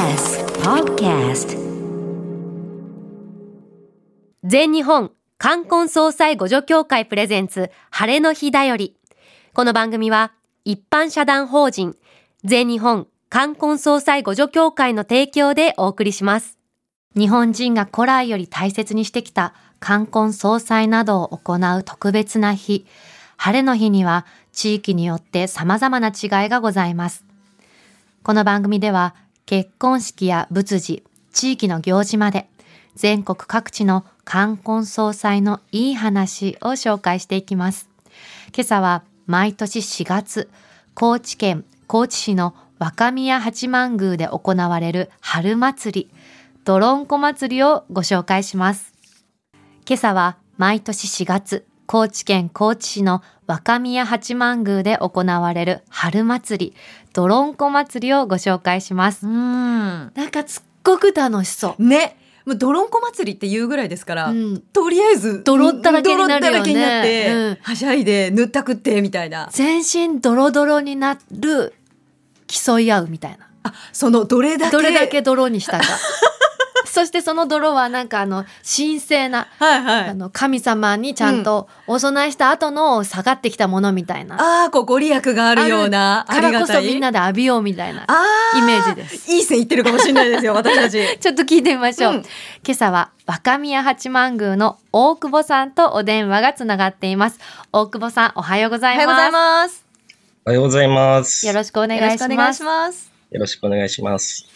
TBS Podcast 全日本冠婚葬祭互助協会プレゼンツ晴れの日だより。この番組は一般社団法人全日本冠婚葬祭互助協会の提供でお送りします。日本人が古来より大切にしてきた冠婚葬祭などを行う特別な日。晴れの日には地域によって様々な違いがございます。この番組では結婚式や仏事、地域の行事まで全国各地の冠婚葬祭のいい話を紹介していきます。今朝は毎年4月、高知県高知市の若宮八幡宮で行われる春祭り、ドロンコ祭りをご紹介します。今朝は毎年4月、高知県高知市の若宮八幡宮で行われる春祭り、ドロンコ祭りをご紹介します。うんなんかすっごく楽しそう。ね。もうドロンコ祭りって言うぐらいですから、うん、とりあえず泥だらけになるよね。って、うん、はしゃいで塗ったくってみたいな。全身ドロドロになる競い合うみたいな。あ、そのどれだけどれだけ泥にしたか。そしてその泥はなんかあの神聖な、はいはい、あの神様にちゃんとお供えした後の下がってきたものみたいな、うん、ああこうご利益があるようなあからこそみんなで浴びようみたいなイメージです。いい線いってるかもしれないですよ私たち。ちょっと聞いてみましょう、うん、今朝は若宮八幡宮の大久保さんとお電話がつながっています。大久保さんおはようございます。おはようございます。よろしくお願いします。よろしくお願いします。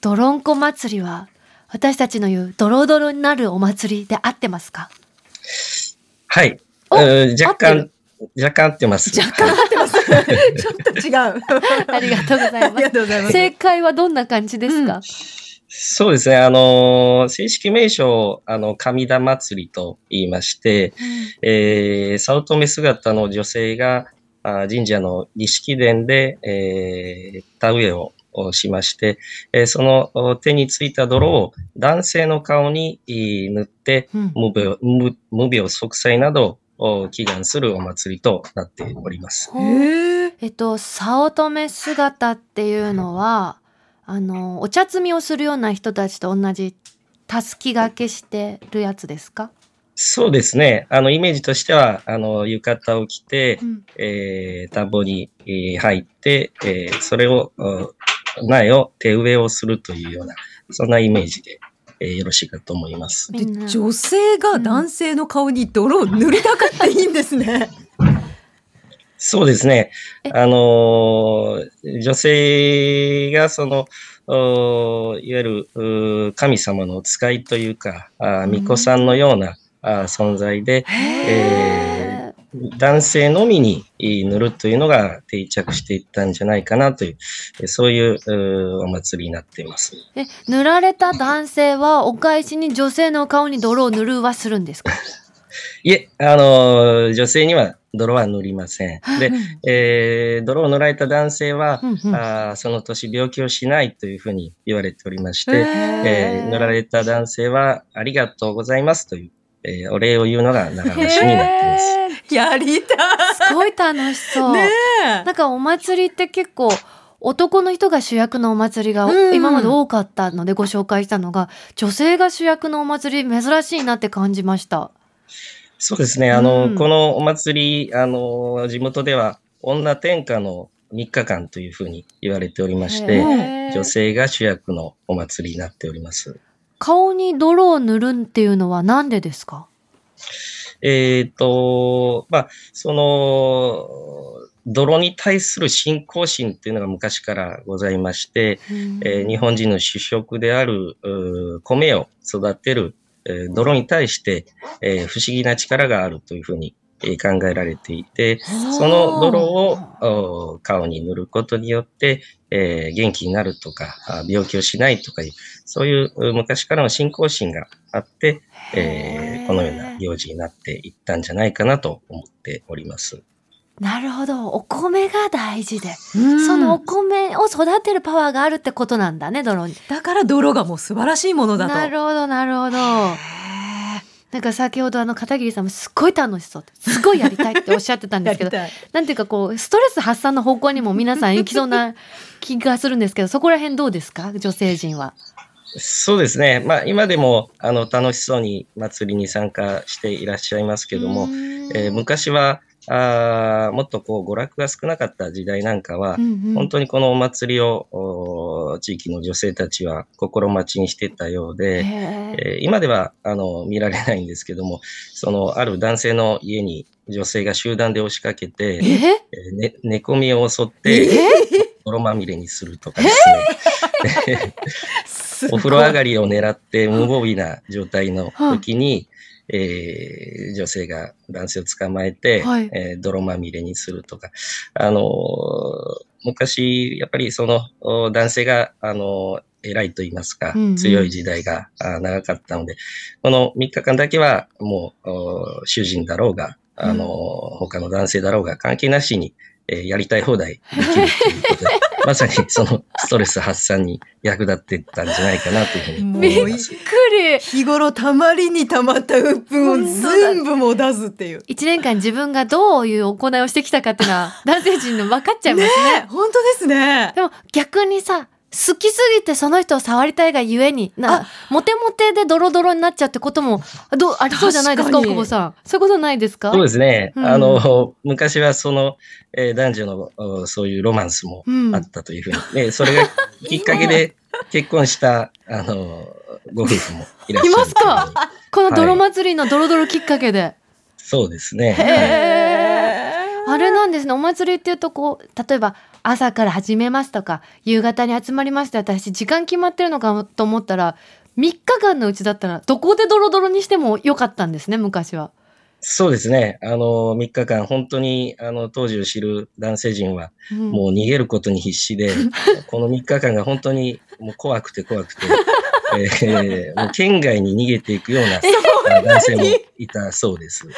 ドロンコ祭りは私たちの言うドロドロになるお祭りで合ってますか？はい。若干、若干合ってます。若干合ってます。ちょっと違う。ありがとうございます。ます正解はどんな感じですか、うん、そうですね。あの、正式名称、あの、神田祭りと言いまして、うん、えー、早乙女姿の女性が、あ神社の儀式殿で、えー、田植えををしまして、えその手についた泥を男性の顔に塗って、無病無無病息災などを祈願するお祭りとなっております。えっと、早乙女姿っていうのは、あの、お茶摘みをするような人たちと同じ、たすきがけしてるやつですか？そうですね。あの、イメージとしては、あの、浴衣を着て、うん、えー、田んぼに、えー、入って、えー、それを、苗を手植えをするというような、そんなイメージで、えー、よろしいかと思います。で女性が男性の顔に泥を塗りたかっていいんですね。そうですね。あの女性がその、いわゆる神様の使いというか、あ巫女さんのような、あ存在で、えー男性のみに塗るというのが定着していったんじゃないかなという、そういうお祭りになっています。え、塗られた男性はお返しに女性の顔に泥を塗るはするんですか？いえ、あの、女性には泥は塗りません。で、えー、泥を塗られた男性は、うんうん、あその年病気をしないというふうに言われておりまして、えー、塗られた男性はありがとうございますという、えー、お礼を言うのが長しになっています。やりたい。すごい楽しそう。ねなんかお祭りって結構、男の人が主役のお祭りが今まで多かったのでご紹介したのが、女性が主役のお祭り珍しいなって感じました。そうですね。あの、うん、このお祭り、あの、地元では女天下の3日間というふうに言われておりまして、女性が主役のお祭りになっております。顔に泥を塗るっていうのは何でですか？えっ、ー、と、まあ、その、泥に対する信仰心っていうのが昔からございまして、うん、えー、日本人の主食である米を育てる、えー、泥に対して、えー、不思議な力があるというふうに考えられていて、その泥を顔に塗ることによって、えー、元気になるとか、病気をしないとかいう、そういう昔からの信仰心があって、えー、このような行事になっていったんじゃないかなと思っております。なるほど。お米が大事で、そのお米を育てるパワーがあるってことなんだね、泥に。だから泥がもう素晴らしいものだと。なるほど、なるほど。なんか先ほどあの片桐さんもすっごい楽しそうすごいやりたいっておっしゃってたんですけど なんていうかこうストレス発散の方向にも皆さん行きそうな気がするんですけどそこら辺どうですか？女性陣は。そうですね。まあ、今でも、あの、楽しそうに祭りに参加していらっしゃいますけども、えー昔は、あーもっとこう、娯楽が少なかった時代なんかは、本当にこのお祭りを、地域の女性たちは心待ちにしてたようで、えー今では、あの、見られないんですけども、その、ある男性の家に女性が集団で押しかけて、ええーね、寝込みを襲って、泥まみれにするとかですね。お風呂上がりを狙って無防備な状態の時に、えー女性が男性を捕まえて、はい。えー泥まみれにするとか、あのー昔、やっぱりそのお男性が、あのー偉いと言いますか、うんうん。強い時代があー長かったので、この3日間だけはもうお主人だろうが、あのー他の男性だろうが関係なしに、えーやりたい放題できるということで、まさにそのストレス発散に役立ってたんじゃないかなというふうに思います。びっくり日頃たまりにたまった鬱憤を全部も出すっていう。一年間自分がどういう行いをしてきたかっていうのは男性陣の分かっちゃいますね。本当ですね。でも逆にさ好きすぎてその人を触りたいがゆえになモテモテでドロドロになっちゃうってこともどうありそうじゃないですか大久保さん。そういうことないですか？そうですね。うん。あの、昔はその、えー男女のおそういうロマンスもうん。あったというふうに。で、それがきっかけで結婚した、あの、ご夫婦もいらっしゃる。いますか？この泥祭りのドロドロきっかけで、そうですね。へはい。えあれなんですねお祭りっていうとこう例えば朝から始めますとか夕方に集まりますって私時間決まってるのかと思ったら3日間のうちだったらどこでドロドロにしてもよかったんですね昔は。そうですね。あの、3日間、本当に、あの、当時を知る男性陣は、うんもう逃げることに必死で、この3日間が本当にもう怖くて怖くて、えー もう県外に逃げていくようなあ男性もいたそうです。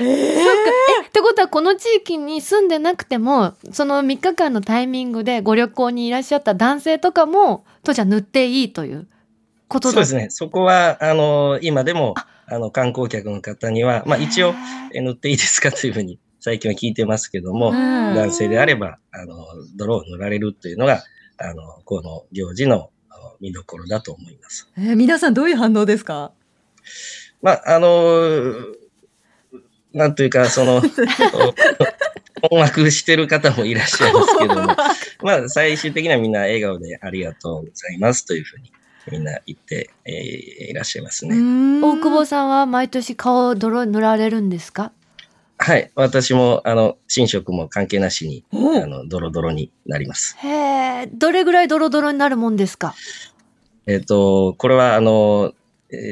えーそっか。えってことはこの地域に住んでなくてもその3日間のタイミングでご旅行にいらっしゃった男性とかも当時は塗っていいということだ。そうですね。そこは、あの、今でも、あ。の、観光客の方には、まあ一応、え塗っていいですかというふうに最近は聞いてますけども、うん。男性であれば、あの、泥を塗られるというのが、あの、この行事の見どころだと思います。えー。皆さんどういう反応ですか？まあ、あの、なんというか、その、困惑してる方もいらっしゃいますけども、まあ、最終的にはみんな笑顔でありがとうございますというふうにみんな言って、えーいらっしゃいますね。大久保さんは毎年顔泥塗られるんですか？はい。私も、あの、寝食も関係なしに、おあの、ドロドロになります。へえどれぐらいドロドロになるもんですか？えっ、と、これは、あの、えー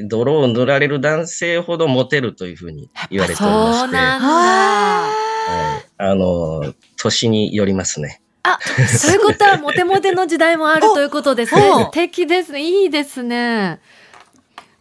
泥を塗られる男性ほどモテるというふうに言われておりまして、そうなんだ。はい。あの、年によりますね。あそういうことはモテモテの時代もある ということですね。お素敵ですね。いいですね。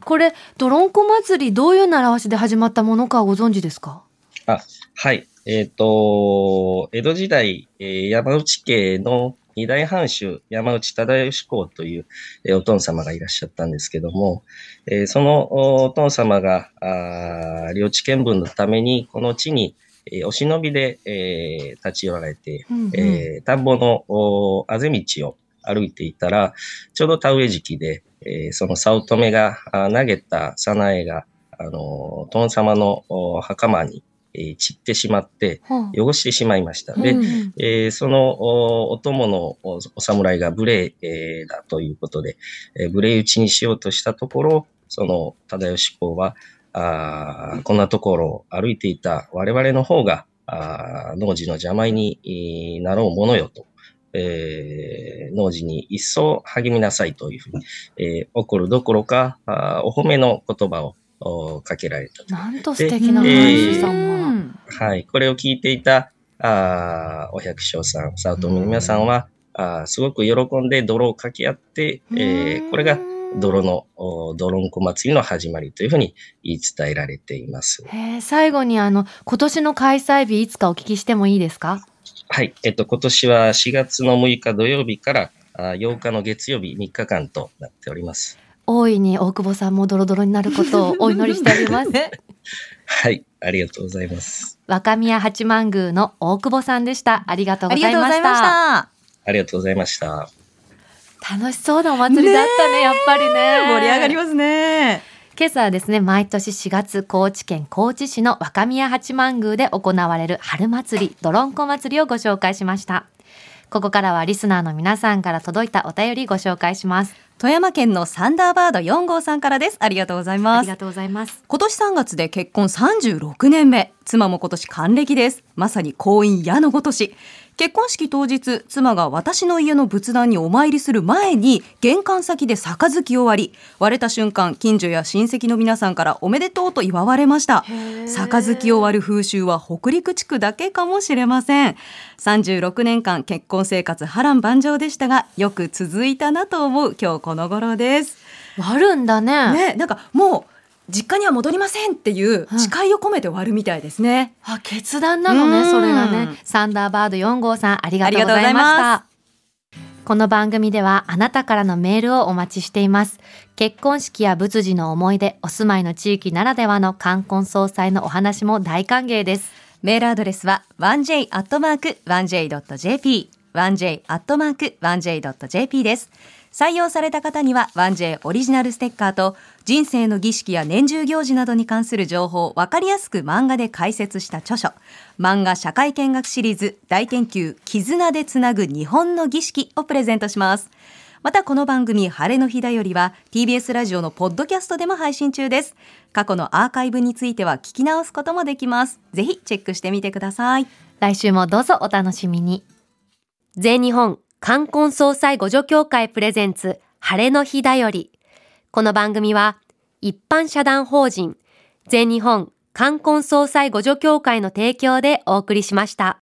これドロンコ祭りどういう習わしで始まったものかご存知ですか？あ、はい。えっ、と、江戸時代、えー山内家の二代藩主、山内忠義公という、えーお殿様がいらっしゃったんですけども、えーそのおお殿様が、あー領地見分のために、この地に、えーお忍びで、えー立ち寄られて、うんうんえー田んぼのおあぜ道を歩いていたら、ちょうど田植え時期で、えーその早乙女があ投げた早苗が、あの、殿様のお袴に、えー散ってしまって、は汚してしまいました。あで、うんえーそのおお供のおお侍が無礼、えーだということで、えー無礼打ちにしようとしたところ、その忠義公は、あーこんなところを歩いていた我々の方が、あー農事の邪魔にえーなろうものよと、えー農事に一層励みなさいというふうに、えー怒るどころか、あーお褒めの言葉をおかけられたと。なんと素敵なで藩えーはい。これを聞いていた、あーお百姓さん、早乙女の皆さんは、あーすごく喜んで泥をかけ合って、えーこれが泥の、お泥んこ祭りの始まりというふうに言い伝えられています。最後にあの今年の開催日いつかお聞きしてもいいですか？はい。えっと、今年は4月の6日土曜日からあー8日の月曜日3日間となっております。大いに大久保さんもドロドロになることをお祈りしております。ねはい、ありがとうございます。若宮八幡宮の大久保さんでした。ありがとうあございましたた。。ありがとうございました。楽しそうなお祭りだったね、やっぱりね。盛り上がりますね。今朝はですね、毎年4月、高知県高知市の若宮八幡宮で行われる春祭り、どろんこ祭りをご紹介しました。ここからはリスナーの皆さんから届いたお便りご紹介します。富山県のサンダーバード4号さんからです。ありがとうございあます。りがとうございます。今年3月で結婚36年目妻も今年還暦です。まさに婚姻矢のごとし。結婚式当日妻が私の家の仏壇にお参りする前に玄関先で杯を割り割れた瞬間近所や親戚の皆さんからおめでとうと祝われました。杯を割る風習は北陸地区だけかもしれません。36年間結婚生活波乱万丈でしたがよく続いたなと思う今日この頃です。割るんだね。ね、なんかもう実家には戻りませんっていう誓いを込めて終わるみたいですね。あ、決断なのね、うんそれがね。サンダーバード4号さん、ありがとうございました。この番組ではあなたからのメールをお待ちしています。結婚式や仏事の思い出、お住まいの地域ならではの冠婚葬祭のお話も大歓迎です。メールアドレスは 1j.1j.jp 1j.1j.jp です。採用された方には 1J オリジナルステッカーと人生の儀式や年中行事などに関する情報をわかりやすく漫画で解説した著書漫画社会見学シリーズ大研究絆でつなぐ日本の儀式をプレゼントします。またこの番組晴れの日だよりは TBS ラジオのポッドキャストでも配信中です。過去のアーカイブについては聞き直すこともできます。ぜひチェックしてみてください。来週もどうぞお楽しみに。全日本冠婚葬祭互助協会プレゼンツ晴れの日だより。この番組は一般社団法人全日本冠婚葬祭互助協会の提供でお送りしました。